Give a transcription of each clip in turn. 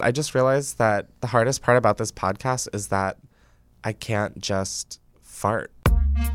I just realized that the hardest part about this podcast is that I can't just fart.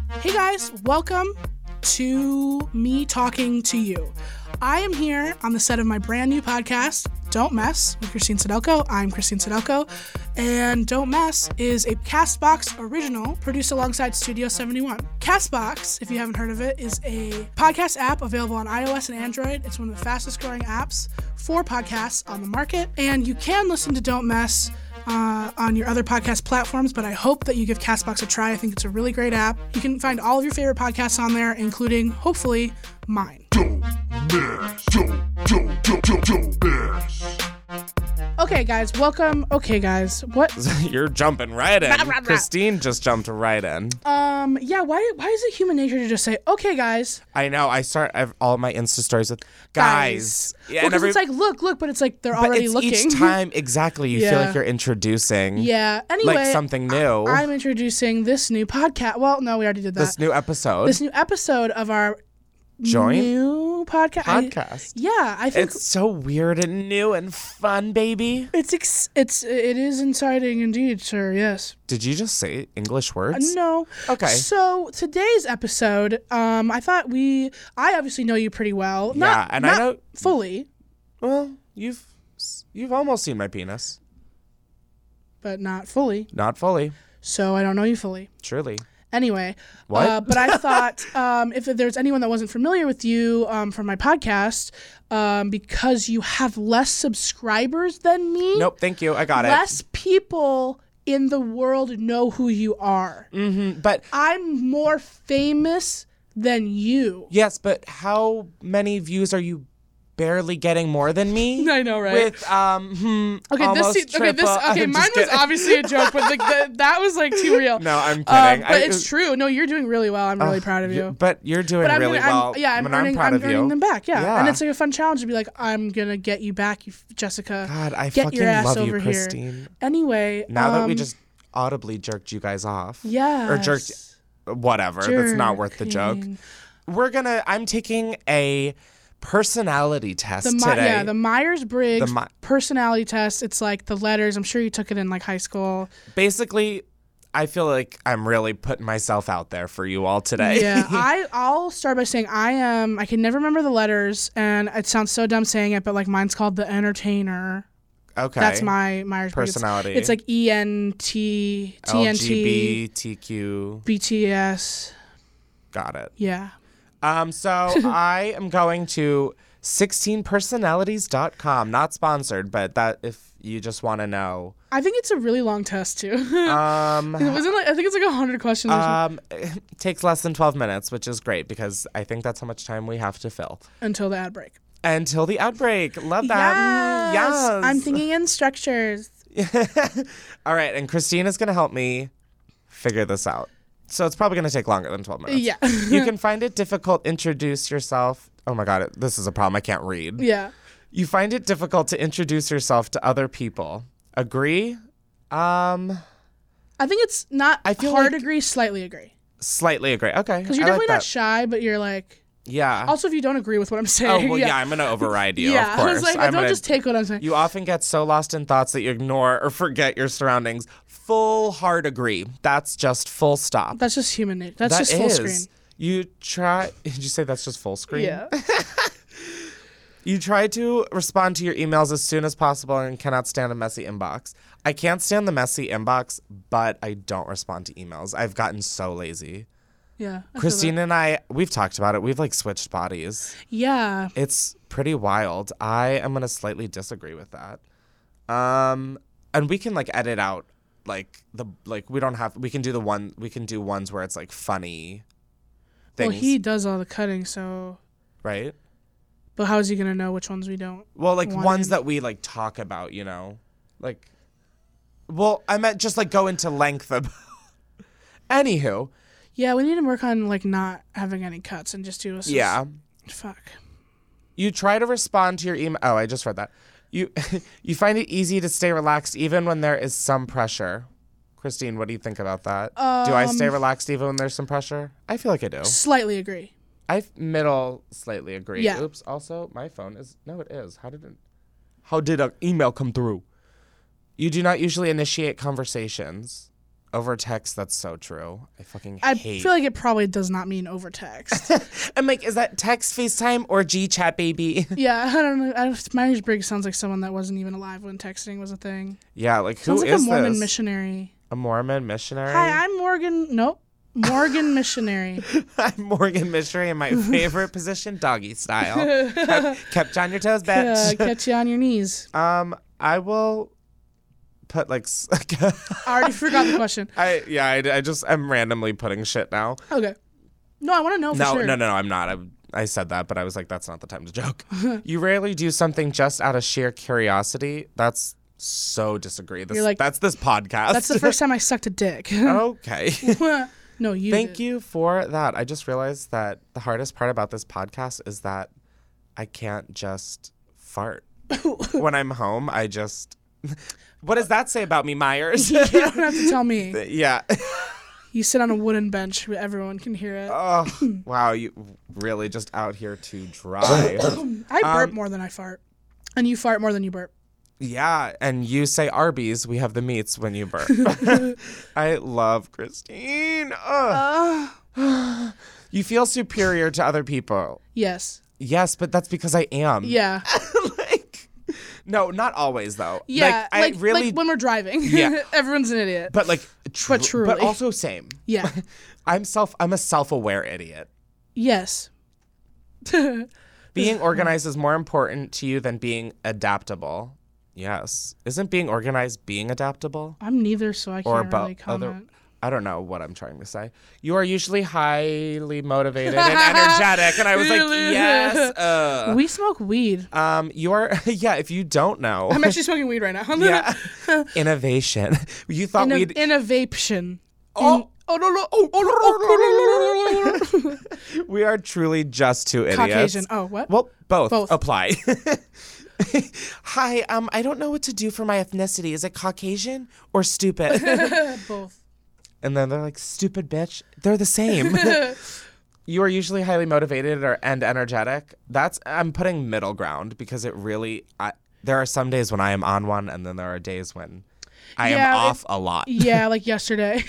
Hey guys, welcome to me talking to you. I am here on the set of my brand new podcast, Don't Mess, with Christine Sydelko. I'm Christine Sydelko, and Don't Mess is a Castbox original produced alongside Studio 71. Castbox, if you haven't heard of it, is a podcast app available on iOS and Android. It's one of the fastest growing apps for podcasts on the market, and you can listen to Don't Mess uh, on your other podcast platforms, but I hope that you give Castbox a try. I think it's a really great app. You can find all of your favorite podcasts on there, including, hopefully, mine. Okay, guys, welcome. Okay, guys, what? You're jumping right in. Rah, rah, rah. Christine just jumped right in. Um, yeah. Why? Why is it human nature to just say, "Okay, guys"? I know. I start I've, all my Insta stories with guys. Yeah, well, and because every- it's like, look, look, but it's like they're but already it's looking. each time exactly. You feel like you're introducing. yeah. Anyway, Like something new. I'm introducing this new podcast. Well, no, we already did that. this new episode. This new episode of our Joint new podcast. I- yeah, I think It's so weird and new and fun, baby. It's ex- it's it is exciting indeed, sir. Yes. Did you just say English Uh, words? no. Okay. So today's episode, um, I thought we, I obviously know you pretty well. Not, Yeah, and I not know- fully, Well, you've you've almost seen my penis. but not fully. Not fully, So I don't know you fully. truly. Anyway? Uh, but I thought um, if there's anyone that wasn't familiar with you um, from my podcast, um, because you have less subscribers than me, Nope, thank you. I got it. less people in the world know who you are. it. hmm But I'm more famous than you. yes, but how many views are you barely getting more than me? I know, right? With um, hmm, Okay, this se- okay, this okay. I'm Mine was kidding. obviously a joke, but like the, that was like too real. No, I'm Um, kidding. but I- it's true. No, you're doing really well. I'm really Ugh, proud of you. But you're doing But I'm really gonna, I'm- well. yeah, I'm and earning, proud I'm of earning you. them back. Yeah. Yeah. and it's like a fun challenge to be like, I'm gonna get you back, you Jessica. God, I get fucking your ass love over you, here. Christine. Anyway, Now that we um, just audibly jerked you guys off, yeah, or jerked, whatever. That's not worth the joke. We're gonna. I'm taking a personality test The today. yeah, the Myers Briggs personality test. It's like the letters. I'm sure you took it in like high school. Basically, I feel like I'm really putting myself out there for you all today. Yeah, I I'll start by saying I am. I can never remember the letters, and it sounds so dumb saying it, but like mine's called the Entertainer. okay. That's my Myers. Personality. It's like E N T T N T LGBTQ. B T S. Got it. Yeah. Um, so I am going to 16personalities.com. Not sponsored, but that if you just want to know. I think it's a really long test too. Um, it wasn't like I think it's like hundred questions. Um, it takes less than 12 minutes, which is great because I think that's how much time we have to fill. until the ad break. Until the outbreak. Love that. Mm, Yes, Yes. I'm thinking in structures. All right, and Christine is going to help me figure this out. So it's probably going to take longer than 12 minutes. Yeah. you can find it difficult introduce yourself. Oh my god, this is a problem. I can't read. Yeah. You find it difficult to introduce yourself to other people. Agree? Um, I think it's not I feel hard like- agree, slightly agree. slightly agree. Okay. Because you're I like definitely not shy, but you're like Yeah. also if you don't agree with what I'm oh saying. well, yeah. I'm gonna override you. yeah. Of course. I was like, I'm don't gonna- just take what I'm saying. You often get so lost in thoughts that you ignore or forget your surroundings. Full heart agree. That's just full stop. That's just human nature. That's That just full is. screen. You try. Did you say that's just full screen? Yeah. You try to respond to your emails as soon as possible and cannot stand a messy inbox. I can't stand the messy inbox, but I don't respond to emails. I've gotten so lazy. yeah. I. Christine and I, we've talked about it. We've like switched bodies. Yeah. It's pretty wild. I am gonna slightly disagree with that. Um, and we can like edit out like the like we don't have we can do the one we can do ones where it's like funny Well, he does all the cutting, so. right? But how is he gonna know which ones we don't? Well, like ones that we like talk about, you know, Like, well, I meant just like go into length of. Anywho, Yeah, we need to work on like not having any cuts and just do a. yeah, Fuck. you try to respond to your email. Oh, I just read that. You you find it easy to stay relaxed even when there is some pressure. Christine, what do you think about that? do I stay Um, relaxed even when there's some pressure? I feel like I do. Slightly agree. I middle slightly agree. Yeah. Oops. Also, my phone is no, it is. How did it? How did an email come through? You do not usually initiate conversations over text. That's so true. I fucking I hate. feel like it probably does not mean over text. I'm like, is that text, FaceTime, or G chat, baby? yeah, I don't know. I, Myers Briggs sounds like someone that wasn't even alive when texting was a thing. yeah, like who Sounds like a Mormon this? missionary. a Mormon missionary. Hi, I'm Morgan. Nope. Morgan missionary. I'm Morgan missionary, and my favorite position, doggy style. kept, kept you on your toes, Uh, bitch. catch you on your knees. um, I will put like. I already forgot the question. I yeah, I, I just I'm randomly putting shit now. Okay. No, I want to know for No, sure. no, no, no, I'm not. I, I said that, but I was like, that's not the time to joke. you rarely do something just out of sheer curiosity. That's so disagree. This, You're like- that's this podcast. That's the first time I sucked a dick. okay. no, you. Thank did. you for that. I just realized that the hardest part about this podcast is that I can't just fart. when I'm home, I just. What does that say about me, Myers? You don't have to tell me. yeah. You sit on a wooden bench where everyone can hear it. Oh, wow. You really just out here to dry. I burp um, more than I fart. And you fart more than you burp. Yeah, and you say Arby's, we have the meats when you burp. I love Christine. Ugh. you feel superior to other people. Yes. Yes, but that's because I am. Yeah. No, not always though. Yeah. like, Like, I really, like when we're driving. Yeah. Everyone's an idiot. but like, tr- But truly. but also same. yeah. I'm self. I'm a self-aware idiot. yes. Being organized is more important to you than being adaptable. Yes, isn't being organized being adaptable? I'm neither, so I can't about really comment. other I don't know what I'm trying to say. You are usually highly motivated and energetic, and I was like, yes. Uh. we smoke weed. Um, you are yeah. If you don't know, I'm actually smoking weed right now. yeah, innovation. You thought Inno- we'd innovation. Oh. We are truly just two idiots. Caucasian. Oh what? Well, both, Both. apply. Hi, um, I don't know what to do for my ethnicity. Is it Caucasian or stupid? Both. And then they're like, stupid bitch. They're the same. you are usually highly motivated or and energetic. That's I'm putting middle ground because it really. I, there are some days when I am on one, and then there are days when I Yeah, am off a lot. Yeah, like yesterday.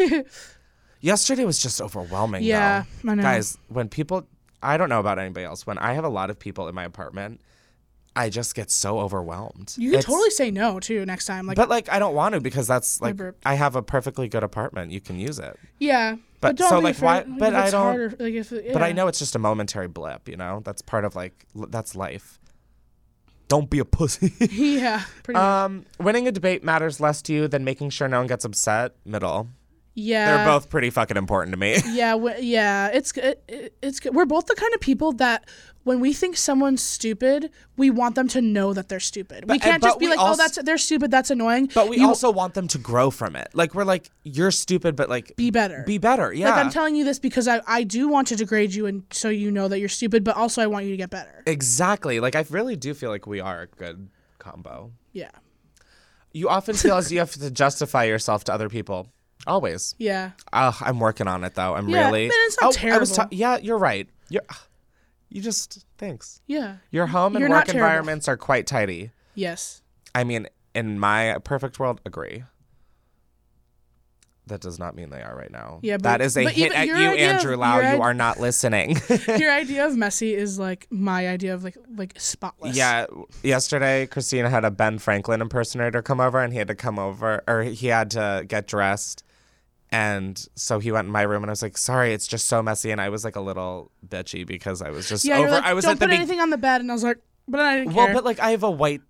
Yesterday was just overwhelming. Yeah, though. I know. guys. When people, I don't know about anybody else. When I have a lot of people in my apartment, I just get so overwhelmed. you can It's- totally say no too next time. Like But like, I don't want to because that's like. I have a perfectly good apartment. You can use it. yeah. But don't so, like, why- afraid- but I don't- Harder, like if, it- But I know it's just a momentary blip. You know, that's part of like l- that's life. Don't be a pussy. Yeah. Pretty much. um, winning a debate matters less to you than making sure no one gets upset. Middle. Yeah. They're both pretty fucking important to me. Yeah, w- yeah, it's good. It, it's. We're both the kind of people that when we think someone's stupid, we want them to know that they're stupid. we can't but just be we like, "Oh, that's they're stupid. That's annoying." But we You- also want them to grow from it. Like we're like, you're stupid, but like be better. be better. Yeah. Like I'm telling you this because I I do want to degrade you and so you know that you're stupid, but also I want you to get better. exactly. Like I really do feel like we are a good combo. Yeah. You often feel as you have to justify yourself to other people. Always. Yeah. Oh, I'm working on it though. I'm Yeah, really. but it's not oh, I was ta- yeah, you're right. You're. You just thanks. Yeah. Your home and You're work environments are quite tidy. Yes. I mean, in my perfect world, agree. That does not mean they are right now. Yeah, but- that is a hit at you, idea of- Andrew Lau. You are not listening. Your idea of messy is like my idea of like like spotless. Yeah, yesterday Christina had a Ben Franklin impersonator come over, and he had to come over, or he had to get dressed, and so he went in my room, and I was like, "Sorry, it's just so messy," and I was like a little bitchy because I was just Yeah. over. Like, I was don't at the put be- anything on the bed, and I was like, but I didn't care." well, but like I have a white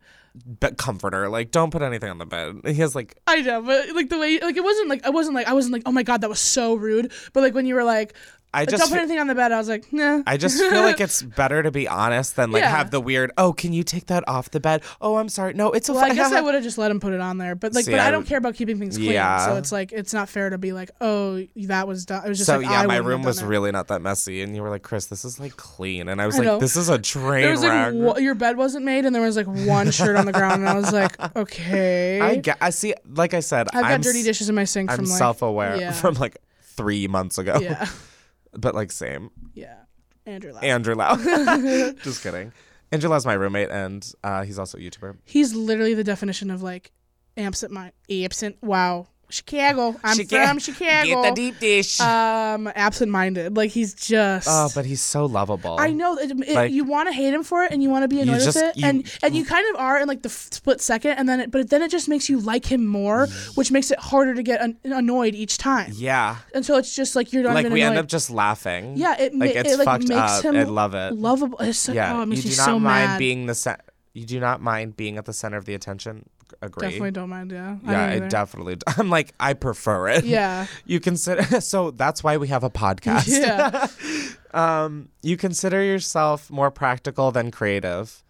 comforter. Like, don't put anything on the bed. He has like, I know, but like the way, like it wasn't like I wasn't like I wasn't like, oh my god, that was so rude. But like when you were like, I just don't put anything on the bed. I was like, nah. I just feel like it's better to be honest than like Yeah. have the weird. Oh, can you take that off the bed? Oh, I'm sorry. No, it's a. well, I guess I would have just let him put it on there, but like, See, but I, I don't would- care about keeping things clean. Yeah. So it's like it's not fair to be like, oh, that was done. It was just So like, yeah, I my wouldn't have room done was really not that messy, and you were like, Chris, this is like clean, and I was I like, know. this is a train There was wreck. like wa- your bed wasn't made, and there was like one shirt on the ground, and I was like, okay. I get. I see. Like I said, I've got I'm dirty s- dishes in my sink I'm from like self-aware yeah. from like three months ago. yeah, but like same. yeah. Andrew Lau. Andrew Lau. Just kidding. Andrew Lau's my roommate, and uh, he's also a YouTuber. He's literally the definition of like absent mind. Absent. Wow. Chicago. I'm Chica- from Chicago. Get the deep dish. um, absent-minded. Like he's just. oh, but he's so lovable. I know it, it- Like- you want to hate him for it, and you want to be annoyed just- with it, you- and and you kind of are in like the f- split second, and then it, but then it just makes you like him more, which makes it harder to get an- annoyed each time. Yeah. And so it's just like you're not Like even we annoyed. end up just laughing. yeah, it, like it's it like fucked makes up. him I love it. lovable. So, yeah. oh, it makes you do not so mind mad. being the center. You do not mind being at the center of the attention. Agree. Definitely don't mind. Yeah. Yeah, I either. definitely. I'm like, I prefer it. Yeah. You consider so that's why we have a podcast. Yeah. Um, you consider yourself more practical than creative.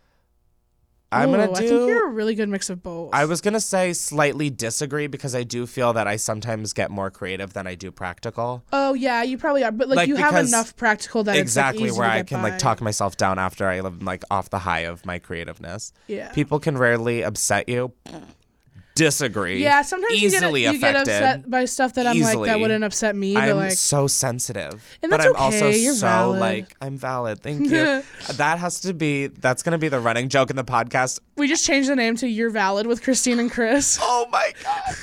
I'm Ooh, gonna do. I think you're a really good mix of both. I was gonna say slightly disagree because I do feel that I sometimes get more creative than I do practical. Oh yeah, you probably are, but like, Like, you have enough practical that exactly it's, like, where I can by. like talk myself down after I live like off the high of my creativeness. Yeah. People can rarely upset you. Disagree. Yeah, sometimes easily you, get, you get upset by stuff that I'm like that Easily. wouldn't upset me, but I'm like so sensitive, And but that's I'm also you're so valid. like I'm valid. Thank you. that has to be. That's gonna be the running joke in the podcast. we just changed the name to You're Valid with Christine and Chris. Oh my god.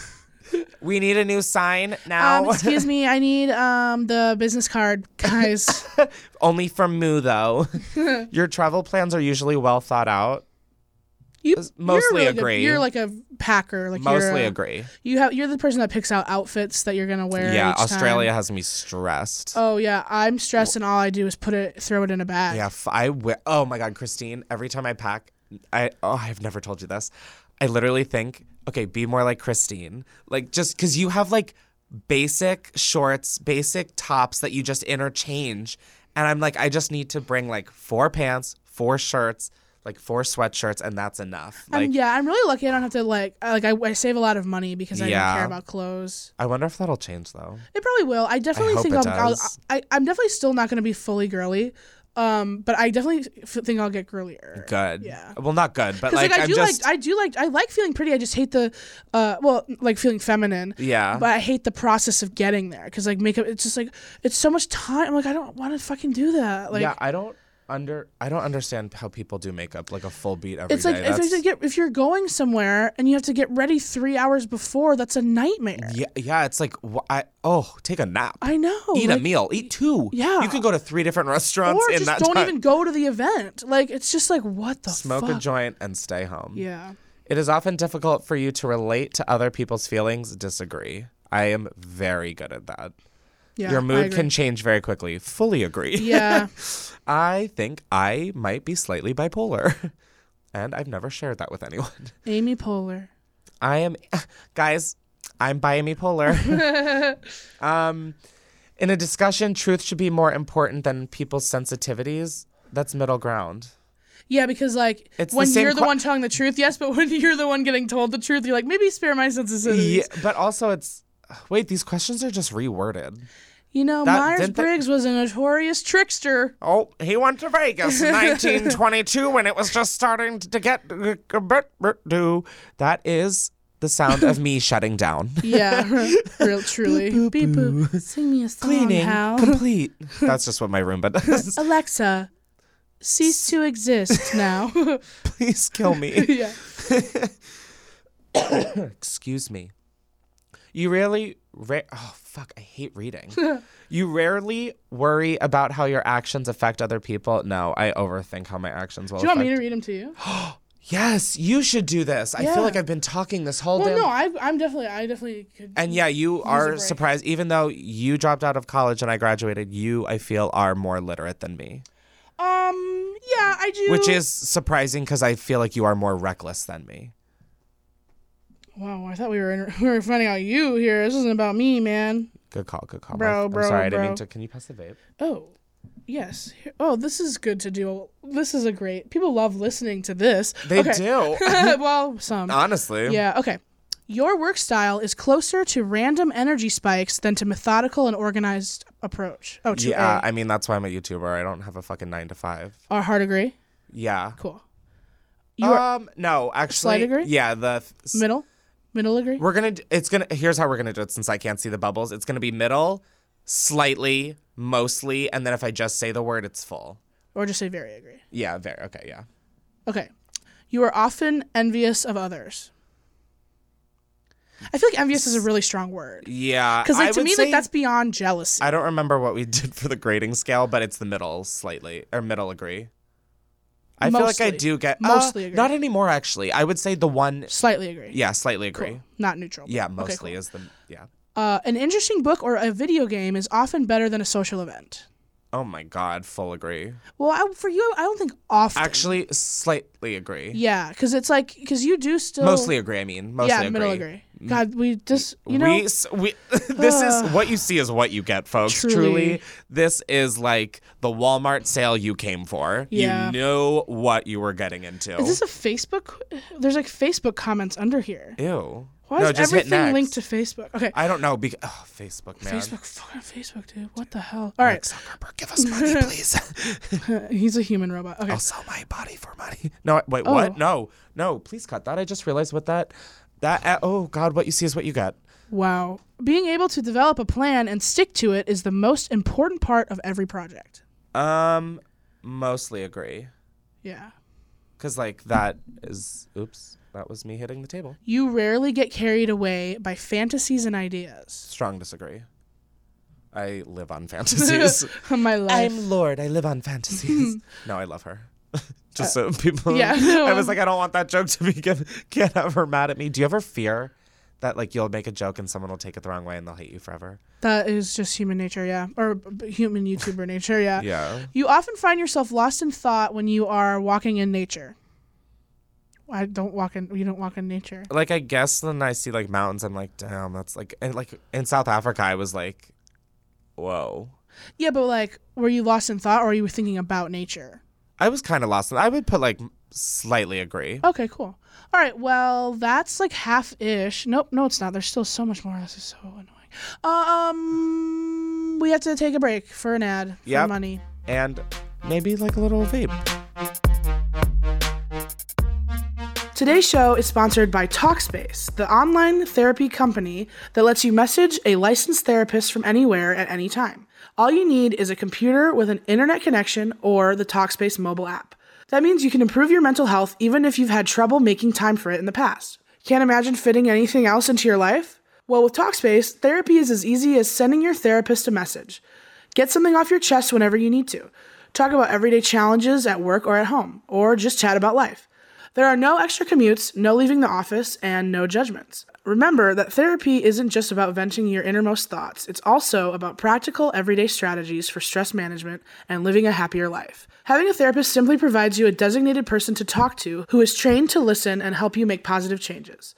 we need a new sign now. Um, excuse me, I need um the business card, guys. Only from Moo though. Your travel plans are usually well thought out. You Mostly you're really good- agree. You're like a packer. Like you're Mostly a- agree. You have you're the person that picks out outfits that you're gonna wear. Yeah, each time. Australia has me stressed. Oh yeah, I'm stressed, and all I do is put it, throw it in a bag. Yeah, f- I wi- oh my god, Christine, every time I pack, I oh, I've never told you this. I literally think, okay, be more like Christine. Like just cuz you have like basic shorts, basic tops that you just interchange. And I'm like I just need to bring like four pants, four shirts, like four sweatshirts and that's enough. Like Um, yeah, I'm really lucky. I don't have to like I- like I, I save a lot of money because I don't care about clothes. I wonder if that'll change though. It probably will. I definitely hope think I'll, I'll, I, I'm definitely still not going to be fully girly, um, but I definitely f- think I'll get girlier. Good. Yeah. Well, not good, but like, like, I I'm do just like I do like I like feeling pretty. I just hate the, uh, well, like feeling feminine. Yeah. But I hate the process of getting there because like makeup, it's just like it's so much time. I'm like I don't want to fucking do that. Like yeah, I don't under I don't understand how people do makeup like a full beat every day. it's like if, you get, if you're going somewhere and you have to get ready three hours before, that's a nightmare. Yeah, yeah, it's like wh- I oh, take a nap. I know. eat a meal, eat two. Yeah. you could go to three different restaurants or in just that don't time. even go to the event. Like it's just like what the Smoke fuck? a joint and stay home. Yeah. It is often difficult for you to relate to other people's feelings. Disagree. I am very good at that. Yeah. Your mood can change very quickly. Fully agree. Yeah. I think I might be slightly bipolar. And I've never shared that with anyone. Amy Poehler. I am, guys, I'm bipolar. um, in a discussion, truth should be more important than people's sensitivities. That's middle ground. Yeah, because like It's when same you're the que- one telling the truth, yes, but when you're the one getting told the truth, you're like maybe spare my sensitivities. Yeah, but also it's wait. These questions are just reworded. You know, That- Myers didn't they- Briggs was a notorious trickster. Oh, he went to Vegas in 1922 when it was just starting to get a bit do. That is the sound of me shutting down. Yeah, real truly. Beep boop. Sing me a song, Cleaning Hal. complete. That's just what my Roomba does. Alexa, cease to exist now. Please kill me. yeah. Excuse me. You really, ra- oh fuck, I hate reading. you rarely worry about how your actions affect other people. No, I overthink how my actions will. Do you want me to read them to you? Yes, you should do this. I feel like I've been talking this whole Well, damn. no, I, I'm definitely, I definitely could. and yeah, you are surprised. Even though you dropped out of college and I graduated, you I feel are more literate than me, um, yeah, I do. which is surprising because I feel like you are more reckless than me. Wow, I thought we were in, we were finding out you here. This isn't about me, man. Good call. Good call. Bro, I'm bro, sorry. I didn't bro. mean to. Can you pass the vape? Oh, yes. Oh, this is good to do. This is a great. People love listening to this. They Okay. do. well, some. Honestly. Yeah, okay. Your work style is closer to random energy spikes than to methodical and organized approach. Oh, to Yeah. A. I mean, that's why I'm a YouTuber. I don't have a fucking nine to five. Or hard agree. Yeah. Cool. You um. No. Actually. Slight agree? Yeah. The. s- middle? Middle agree? We're gonna. It's gonna. Here's how we're gonna do it. Since I can't see the bubbles, it's gonna be middle, slightly, mostly, and then if I just say the word, it's full. Or just say very agree. Yeah. Very. Okay. Yeah. Okay. You are often envious of others. I feel like envious is a really strong word. Yeah. Because, like, to me, like, that's beyond jealousy. I don't remember what we did for the grading scale, but it's the middle slightly or middle agree. I feel like I do get uh, Mostly agree. Not anymore, actually. I would say the one. Slightly agree. Yeah, slightly agree. Cool. Not neutral. Yeah, okay, mostly cool. is the yeah. Uh, an interesting book or a video game is often better than a social event. Oh my god, full agree. Well, I, for you, I don't think often. Actually, slightly agree. Yeah, because it's like, because you do still. Mostly agree. I mean, mostly yeah, agree. middle agree. God, we just, you know. we, we this is what you see is what you get, folks. Truly. Truly. this is like the Walmart sale you came for. Yeah. You know what you were getting into. is this a Facebook? There's like Facebook comments under here. Ew. Why no, is just hit everything linked to Facebook? Okay. I don't know. Because oh, Facebook, man. Facebook, fucking Facebook, dude. What the hell? All right. Zuckerberg, give us money, please. He's a human robot. Okay. I'll sell my body for money. No, wait, Oh. what? No, no, please cut that. I just realized what that, that. Oh God, what you see is what you get. Wow. Being able to develop a plan and stick to it is the most important part of every project. Um, mostly agree, Yeah. cause like that is. Oops, that was me hitting the table. You rarely get carried away by fantasies and ideas. Strong disagree. I live on fantasies. My life. I'm Lord. I live on fantasies. no, I love her. Just so people. Uh, yeah, no, I was like, I don't want that joke to be give, get ever mad at me. Do you ever fear that like you'll make a joke and someone will take it the wrong way and they'll hate you forever? That is just human nature, yeah. Or b- human YouTuber nature, yeah. Yeah. You often find yourself lost in thought when you are walking in nature. I don't walk in. You don't walk in nature. Like I guess then I see like mountains. I'm like, damn, that's like and like in South Africa, I was like, whoa. Yeah, but like, were you lost in thought, or were you thinking about nature? I was kind of lost. I would put like slightly agree. Okay, cool. All right, well, that's like half ish. Nope, no, it's not. There's still so much more. This is so annoying. Um, we have to take a break for an ad for Yep. money. And maybe like a little vape. Today's show is sponsored by Talkspace, the online therapy company that lets you message a licensed therapist from anywhere at any time. All you need is a computer with an internet connection or the Talkspace mobile app. That means you can improve your mental health even if you've had trouble making time for it in the past. Can't imagine fitting anything else into your life? Well, with Talkspace, therapy is as easy as sending your therapist a message. Get something off your chest whenever you need to. Talk about everyday challenges at work or at home, or just chat about life. There are no extra commutes, no leaving the office, and no judgments. Remember that therapy isn't just about venting your innermost thoughts, it's also about practical everyday strategies for stress management and living a happier life. Having a therapist simply provides you a designated person to talk to who is trained to listen and help you make positive changes.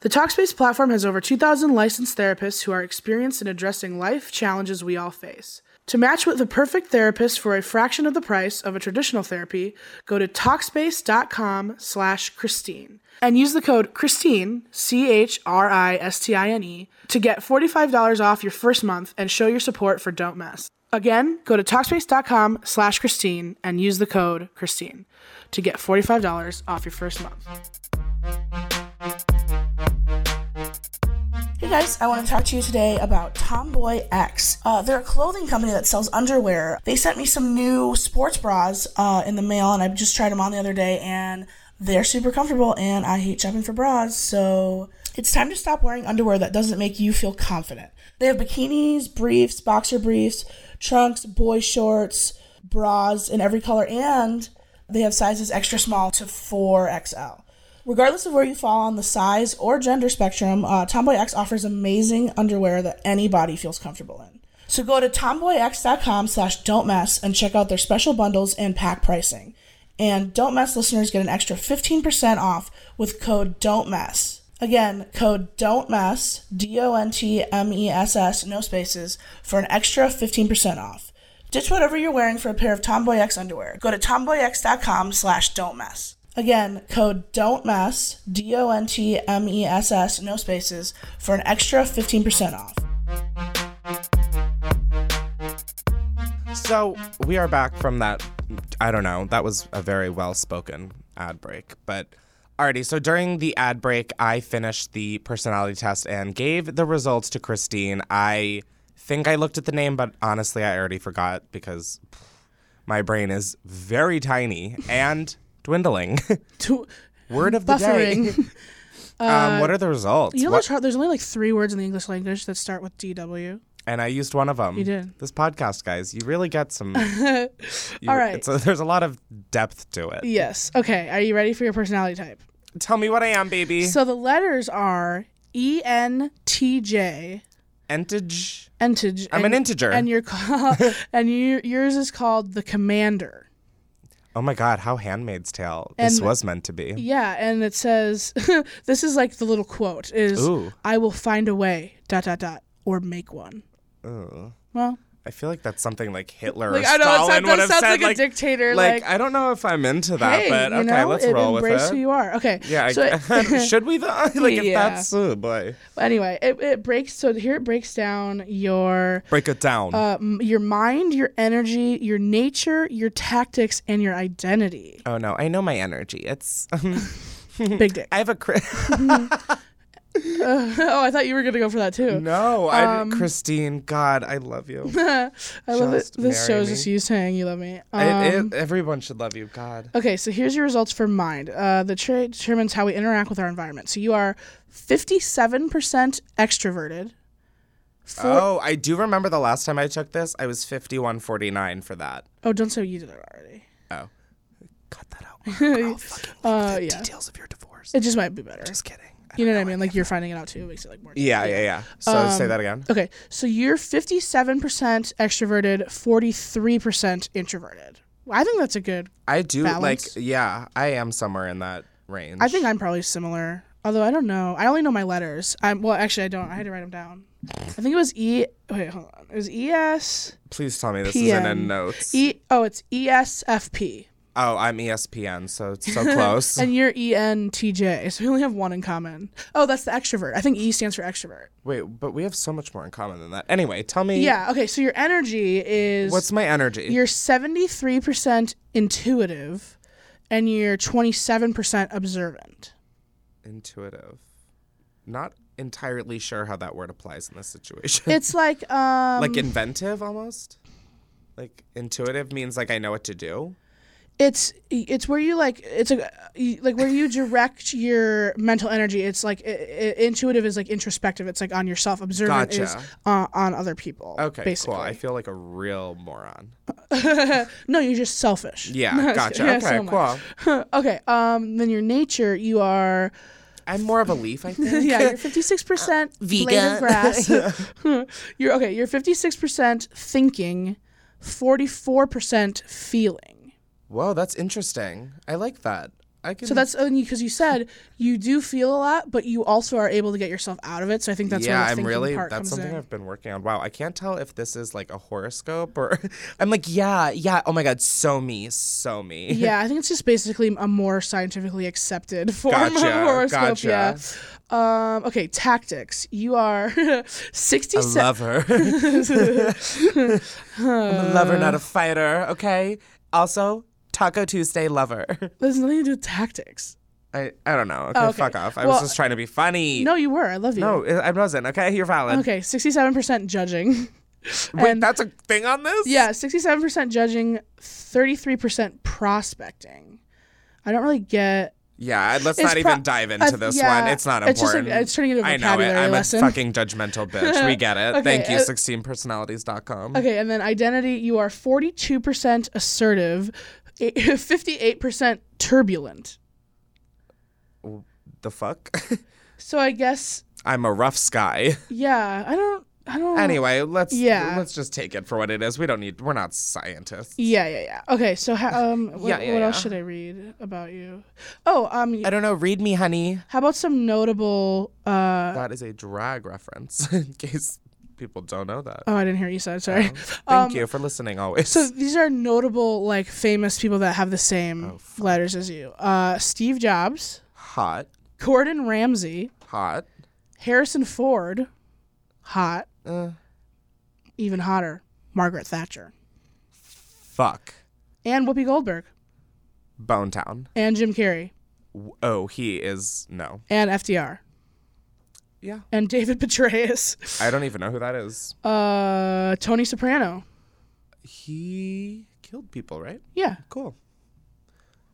The Talkspace platform has over 2,000 licensed therapists who are experienced in addressing life challenges we all face. To match with the perfect therapist for a fraction of the price of a traditional therapy, go to Talkspace.com slash Christine and use the code Christine, C-H-R-I-S-T-I-N-E, to get $45 off your first month and show your support for Don't Mess. Again, go to Talkspace.com slash Christine and use the code Christine to get $45 off your first month. Hey guys, I want to talk to you today about Tomboy X. Uh, they're a clothing company that sells underwear. They sent me some new sports bras uh, in the mail, and I just tried them on the other day, and they're super comfortable. And I hate shopping for bras, so it's time to stop wearing underwear that doesn't make you feel confident. They have bikinis, briefs, boxer briefs, trunks, boy shorts, bras in every color, and they have sizes extra small to 4XL. Regardless of where you fall on the size or gender spectrum, uh, Tomboy X offers amazing underwear that anybody feels comfortable in. So go to tomboyx.com slash don't mess and check out their special bundles and pack pricing. And Don't Mess listeners get an extra 15% off with code Don't Mess. Again, code don't mess, D O N T M E S S, no spaces, for an extra 15% off. Ditch whatever you're wearing for a pair of Tomboy X underwear. Go to tomboyx.com slash don't mess. Again, code don't mess, D O N T M E S S, no spaces, for an extra 15% off. So we are back from that. I don't know. That was a very well spoken ad break. But alrighty. So during the ad break, I finished the personality test and gave the results to Christine. I think I looked at the name, but honestly, I already forgot because pff, my brain is very tiny and dwindling. To- Word of the day. Buffering. um, what are the results? You know, What- hard? There's only like three words in the English language that start with DW. and I used one of them. You did. This podcast, guys, you really get some. you- All right. it's a- there's a lot of depth to it. Yes. Okay. Are you ready for your personality type? Tell me what I am, baby. So the letters are E N T J. Entage. Entage. I'm an integer. And you're called, and you, yours is called the commander. Oh my God, how Handmaid's Tale. This was meant to be. Yeah, and it says this is like the little quote is Ooh. I will find a way dot dot dot or make one. Ooh. Well, I feel like that's something like Hitler like or I know it Stalin would have sounds said. like, a dictator. like, Like, I don't know if I'm into that, hey, but you okay, know, let's roll with embrace it. who you are. Okay. yeah, I, So should we though? like if Yeah. that's oh boy, anyway, it, it breaks. So here it breaks down your break it down. uh, your mind, your energy, your nature, your tactics, and your identity. oh no, I know my energy. It's Big dick. I have a cri- oh, I thought you were gonna go for that too. no, I Um, Christine. God, I love you. I love it. This marry shows just you saying you love me. Um, It- it- everyone should love you. God. Okay, so here's your results for mind. Uh, the trait determines how we interact with our environment. So you are 57% extroverted. For- Oh, I do remember the last time I took this. I was fifty-one forty-nine for that. oh, don't say you did it already. Oh, cut that out. Uh, yeah. Details of your divorce. It just might be better. Just kidding. You know what I mean? Like you're finding it out too. It makes it like more. Yeah, yeah, yeah. So say that um, again. Okay, so you're 57% extroverted, 43% introverted. I think that's a good. I do balance. like. Yeah, I am somewhere in that range. I think I'm probably similar. Although I don't know. I only know my letters. I'm well. Actually, I don't. I had to write them down. I think it was E. Wait, hold on. It was E S Please tell me this isn't in PM. notes. E. Oh, it's E S F P. oh, I'm ESPN, so it's so close. And you're E N T J. So we only have one in common. Oh, that's the extrovert. I think E stands for extrovert. Wait, but we have so much more in common than that. Anyway, tell me. Yeah. Okay. So your energy is. What's my energy? You're 73% intuitive, and you're 27% observant. intuitive. Not entirely sure how that word applies in this situation. It's like um. like inventive almost. Like intuitive means like I know what to do. It's it's where you like it's a like where you direct your mental energy. It's like i i intuitive is like introspective. It's like on yourself. Observant is Gotcha. uh, on other people. Okay, basically. cool. I feel like a real moron. no, you're just selfish. Yeah, No, gotcha. yeah, okay, so cool. okay. Um. Then your nature, you are I'm more of a leaf, I think. yeah. You're 56 percent blade of grass. you're okay. You're 56 percent thinking, 44 percent feeling. Whoa, that's interesting. I like that. I can. So that's only because you said you do feel a lot, but you also are able to get yourself out of it. So I think that's yeah. where I'm really. part That's something in. I've been working on. Wow, I can't tell if this is like a horoscope or. I'm like, yeah, yeah. Oh my god, so me, so me. yeah, I think it's just basically a more scientifically accepted form Gotcha, of horoscope. gotcha. Yeah. Um, okay, tactics. You are A 67. lover. I'm a lover, not a fighter. Okay. Also, Taco Tuesday lover. There's nothing to do with tactics. I, I don't know. Okay, Oh, okay. fuck off. I Well, was just trying to be funny. No, you were. I love you. No, I wasn't. Okay, you're valid. Okay, 67% judging. Wait, and- that's a thing on this? Yeah, 67% judging, 33% prospecting. I don't really get. Yeah, let's It's not even dive into uh, this yeah, one. It's not it's just important. it's turning into a I know it. vocabulary I'm lesson. a fucking judgmental bitch. We get it. Okay, Thank you, uh, 16personalities.com. Okay, and then identity, you are 42% assertive, 58% turbulent. The fuck? So I guess, I'm a rough sky. yeah, I don't. I don't. Anyway, let's Yeah. let's just take it for what it is. We don't need. We're not scientists. Yeah, yeah, yeah. Okay, so ha- um, what, Yeah, yeah, what else should I read about you? Oh, um, I don't know. Read me, honey. how about some notable? Uh, That is a drag reference. in case people don't know that. oh, I didn't hear what you said. Sorry. Thank you for listening. Always. So these are notable, like famous people that have the same letters as you. Uh, Steve Jobs, hot, Gordon Ramsay, hot. Harrison Ford, hot, Uh, even hotter, Margaret Thatcher, fuck. and Whoopi Goldberg, Bone Town. and Jim Carrey, Oh, he is no. and FDR, Yeah. and David Petraeus, I don't even know who that is. uh, Tony Soprano. He killed people, right? Yeah. Cool.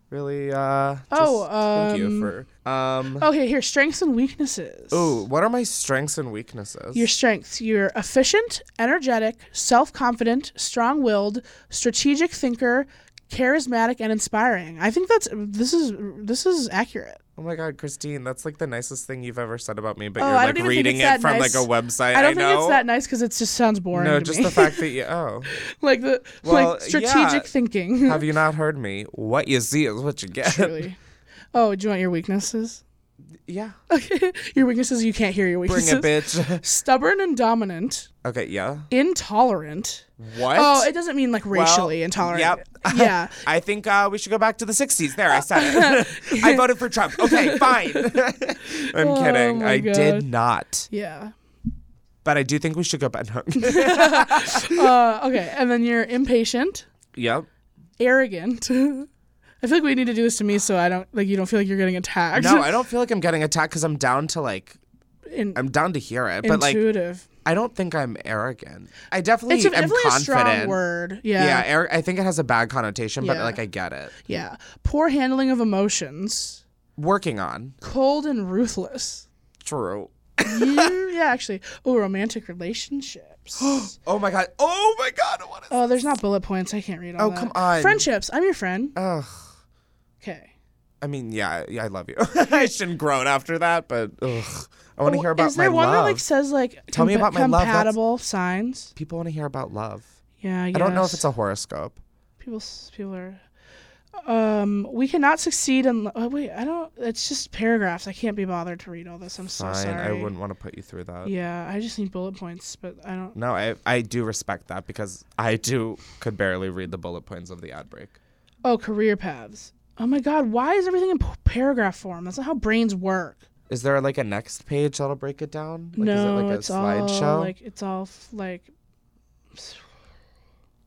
Really. Uh. Oh, thank you um, for. Um. Okay, here strengths and weaknesses. Oh, what are my strengths and weaknesses? Your strengths. You're efficient, energetic, self confident, strong willed, strategic thinker, charismatic, and inspiring. I think that's this is this is accurate. oh my God, Christine, that's like the nicest thing you've ever said about me. But Oh, you're like think reading it from nice. like a website. I don't think know. it's that nice because it just sounds boring. No, just me. the fact that you. Oh, like the Well, like strategic yeah. thinking. have you not heard me? What you see is what you get. Truly. Oh, do you want your weaknesses? Yeah. Okay, your weaknesses. You can't hear your weaknesses. Bring it, bitch. Stubborn and dominant, okay. Yeah. intolerant. What? Oh, it doesn't mean like Well, racially intolerant. Yep. Yeah. I think uh, we should go back to the 60s. There, I said it. I voted for Trump. Okay, fine. I'm kidding. Oh my I God. did not. Yeah. But I do think we should go back. No. Uh, okay, and then you're impatient, yep. arrogant. I feel like we need to do this to me so I don't like you don't feel like you're getting attacked. No, I don't feel like I'm getting attacked because I'm down to like, In, I'm down to hear it. But like, intuitive. I don't think I'm arrogant. I definitely it's a, am definitely a strong word. Yeah, Yeah. ar- I think it has a bad connotation, but Yeah. like I get it. Yeah. Poor handling of emotions. Working on. Cold and ruthless. True. You- yeah, actually. Oh, romantic relationships. Oh my god. Oh my god. What is? oh, there's not bullet points. I can't read all Oh, that. come on. Friendships. I'm your friend. Ugh. Okay. I mean, yeah, yeah, I love you. I shouldn't groan after that, but ugh. I want to hear about Is there my one love. that like says like Tell me about my love, compatible signs? People want to hear about love. Yeah, I, I don't know if it's a horoscope. people people are um we cannot succeed in oh, wait i don't it's just paragraphs i can't be bothered to read all this i'm so sorry I wouldn't want to put you through that. yeah i just need bullet points but i don't No, I I do respect that because I too could barely read the bullet points of the ad break. oh career paths oh my god why is everything in paragraph form that's not how brains work Is there like a next page that'll break it down? Like, no is it like a it's all slideshow? like it's all f- like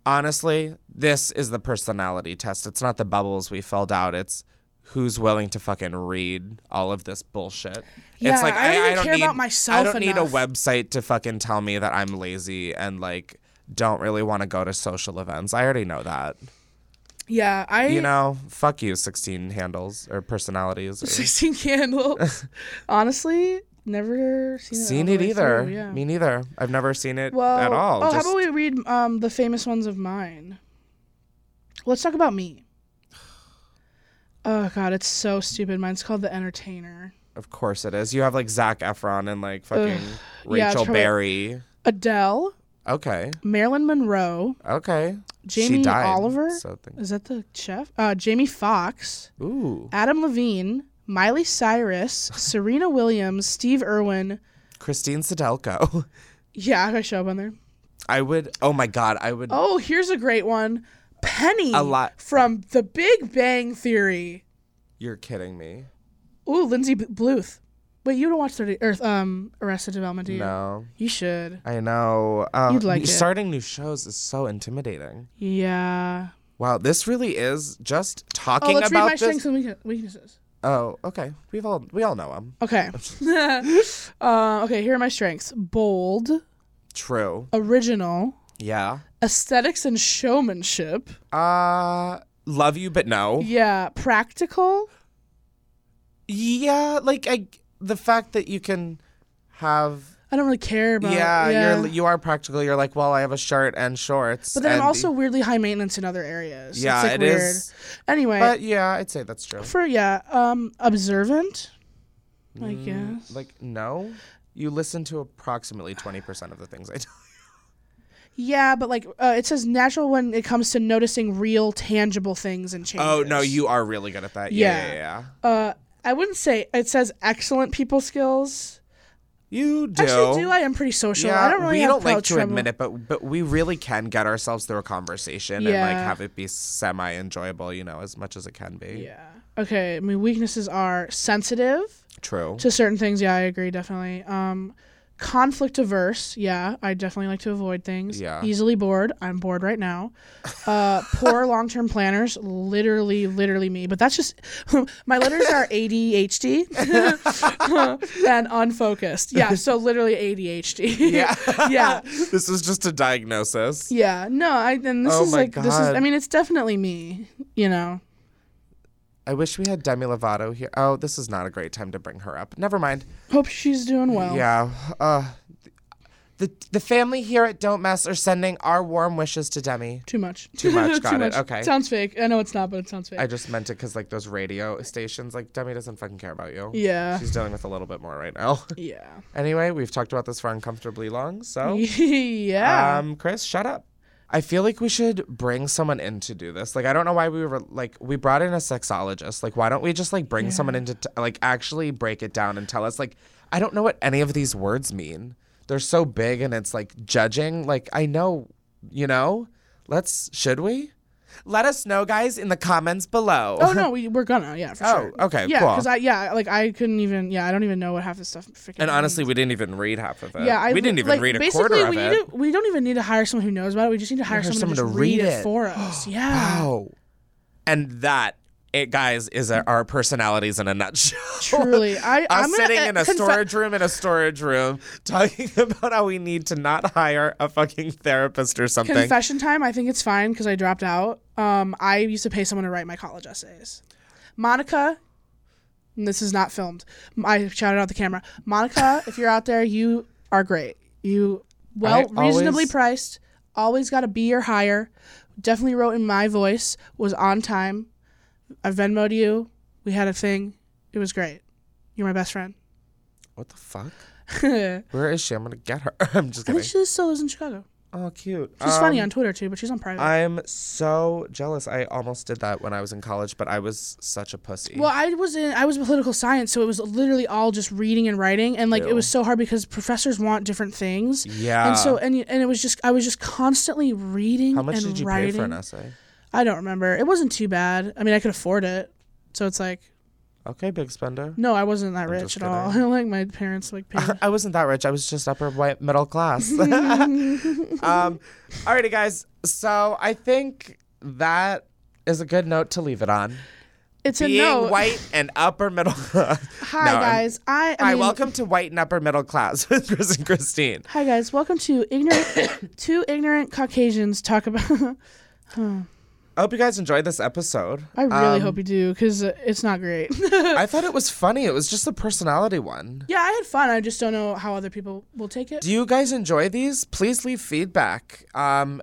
Honestly, this is the personality test. It's not the bubbles we filled out. It's who's willing to fucking read all of this bullshit. Yeah, it's like I don't even care need, about myself I don't need a website to fucking tell me that I'm lazy and like don't really want to go to social events. I already know that. Yeah i You know, fuck you, 16 handles or personalities. Or 16 candles honestly never seen it, seen it either. through, yeah Me neither. I've never seen it well at all. oh how about we read um the famous ones of mine let's talk about me oh god it's so stupid mine's called the entertainer Of course it is. You have like Zac Efron and like fucking Yeah, it's Rachel Berry. adele Okay. marilyn monroe Okay. Jamie died, oliver is that the chef uh jamie foxx Ooh. adam levine miley cyrus serena williams steve irwin Christine Sydelko. yeah i show up on there I would. Oh my God. I would. Oh, here's a great one. Penny A lot- from The Big Bang Theory. You're kidding me. Ooh, Lindsay Bluth. Wait, you don't watch 30 or um Arrested Development, do you? No. You should. I know. Um, You'd like it. starting new shows is so intimidating. Yeah. Wow, this really is just talking Oh, talking let's read about my this. strengths and weaknesses. Oh, okay. We've all we all know them. Okay. uh, okay, here are my strengths. Bold, True. original, Yeah. aesthetics and showmanship. Uh, love you, but no. Yeah, practical. Yeah, like I, the fact that you can have. I don't really care about yeah, yeah. you're you are practical. You're like, well, I have a shirt and shorts. but then I'm also weirdly high maintenance in other areas. Yeah, it's like it weird. is. Anyway, But yeah, I'd say that's true. for yeah, um, observant. I Mm, guess. Like no, You listen to approximately 20% of the things I tell you. Yeah, but like uh, it says natural when it comes to noticing real, tangible things and changes. Oh, no, you are really good at that. Yeah, Yeah. yeah, yeah. Uh, I wouldn't say it says excellent people skills. You do. Actually, do I am pretty social. Yeah, I don't really we don't like to trouble. admit it, but but we really can get ourselves through a conversation and like have it be semi enjoyable, you know, as much as it can be. Yeah. Okay. I mean, weaknesses are sensitive True. to certain things. Yeah, I agree. Definitely. Um, conflict averse. Yeah, I definitely like to avoid things. Yeah. Easily bored. I'm bored right now. Uh, poor long term planners. Literally, literally me. But that's just my letters are ADHD and unfocused. Yeah. So literally ADHD. Yeah. yeah. this is just a diagnosis. Yeah. No. I. And this Oh is like this is. I God. mean, it's definitely me. You know. I wish we had Demi Lovato here. Oh, this is not a great time to bring her up. Never mind. Hope she's doing well. Yeah. Uh, the the family here at Don't Mess are sending our warm wishes to Demi. Too much. Too much, got it, okay. Sounds fake. I know it's not, but it sounds fake. I just meant it because like those radio stations, like Demi doesn't fucking care about you. Yeah. She's dealing with a little bit more right now. yeah. anyway, we've talked about this for uncomfortably long, so yeah. um, Chris, shut up. I feel like we should bring someone in to do this. Like, I don't know why we were like we brought in a sexologist. Like, why don't we just like bring someone in to t- like actually break it down and tell us? Like, I don't know what any of these words mean. They're so big and it's like judging. Like, I know, you know. Let's should we? Let us know, guys, in the comments below. oh no, we we're gonna yeah for sure. Oh, sure. okay, Yeah, cool. because I yeah like I couldn't even yeah I don't even know what half this stuff. Freaking And honestly, means. we didn't even read half of it. yeah I we didn't even like, read a quarter of we it. Need to, we don't even need to hire someone who knows about it. We just need to hire someone, someone to, to read, read it it. for us. Yeah. Wow. And that, it, guys, is our- our personalities in a nutshell. Truly, I Us I'm gonna, sitting in a confe- storage room in a storage room talking about how we need to not hire a fucking therapist or something. Confession time. I think it's fine because I dropped out. Um, I used to pay someone to write my college essays. Monica, and this is not filmed. I shouted out the camera. Monica, if you're out there, you are great. You well I reasonably always- priced. Always got a B or higher. Definitely wrote in my voice. Was on time. I Venmoed you. We had a thing. It was great. You're my best friend. what the fuck? Where is she? I'm gonna get her. I'm just think kidding. she still lives in Chicago. Oh, cute. She's funny Um, on Twitter too, but she's on private. I'm so jealous. I almost did that when I was in college, but I was such a pussy. Well, I was in I was in political science, so it was literally all just reading and writing, and like it was so hard because professors want different things. yeah. And so and and it was just I was just constantly reading how much and did you writing. pay for an essay? I don't remember. It wasn't too bad. I mean, I could afford it. So it's like Okay, big spender. no, I wasn't that I'm rich at all. like my parents like paid. I wasn't that rich. I was just upper white middle class. um, alrighty, guys. So I think that is a good note to leave it on. It's a Being no. white and upper middle. Class. Hi No, I'm- guys. I, I Hi, mean, welcome to white and upper middle class with Chris and Christine. Hi guys. Welcome to ignorant two ignorant Caucasians talk about. I hope you guys enjoyed this episode. I really Um, hope you do because it's not great. I thought it was funny. It was just a personality one. Yeah, I had fun. I just don't know how other people will take it. Do you guys enjoy these? Please leave feedback. Um,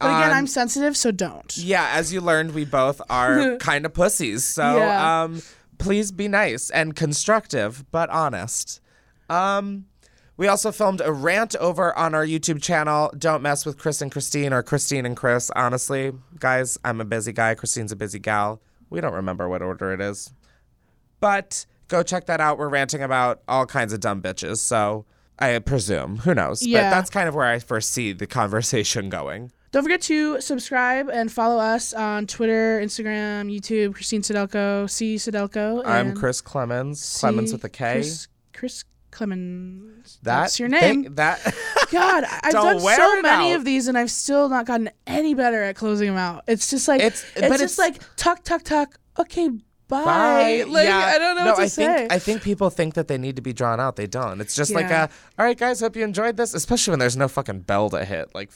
But again, on- I'm sensitive, so don't. Yeah, as you learned, we both are kind of pussies. So Yeah. um, please be nice and constructive, but honest. Um, we also filmed a rant over on our YouTube channel. Don't mess with Chris and Christine or Christine and Chris. Honestly, guys, I'm a busy guy. Christine's a busy gal. We don't remember what order it is. But go check that out. We're ranting about all kinds of dumb bitches. So I presume. Who knows? Yeah. But that's kind of where I first see the conversation going. Don't forget to subscribe and follow us on Twitter, Instagram, YouTube. Christine Sydelko, C Sydelko. I'm Chris Klemens. C- Klemens with a K. Chris, Chris Klemens. That- That's your name. think that God, I've done so many out. of these, and I've still not gotten any better at closing them out. It's just like It's- it's, but just it's- like tuck, tuck, tuck. Okay, bye. Bye. Like yeah. I don't know no, what to I say. think I think people think that they need to be drawn out. They don't. It's just like a, all right, guys. Hope you enjoyed this, especially when there's no fucking bell to hit. Like,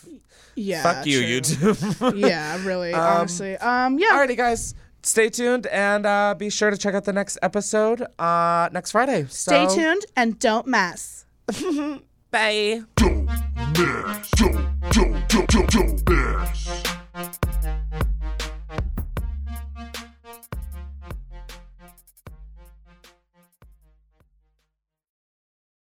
yeah, fuck you, true. YouTube. yeah, really, honestly. Um, yeah. Alrighty, guys. Stay tuned and uh, be sure to check out the next episode uh, next Friday. Stay tuned and don't mess. Bye. Don't mess. Don't, don't, don't, don't, don't mess.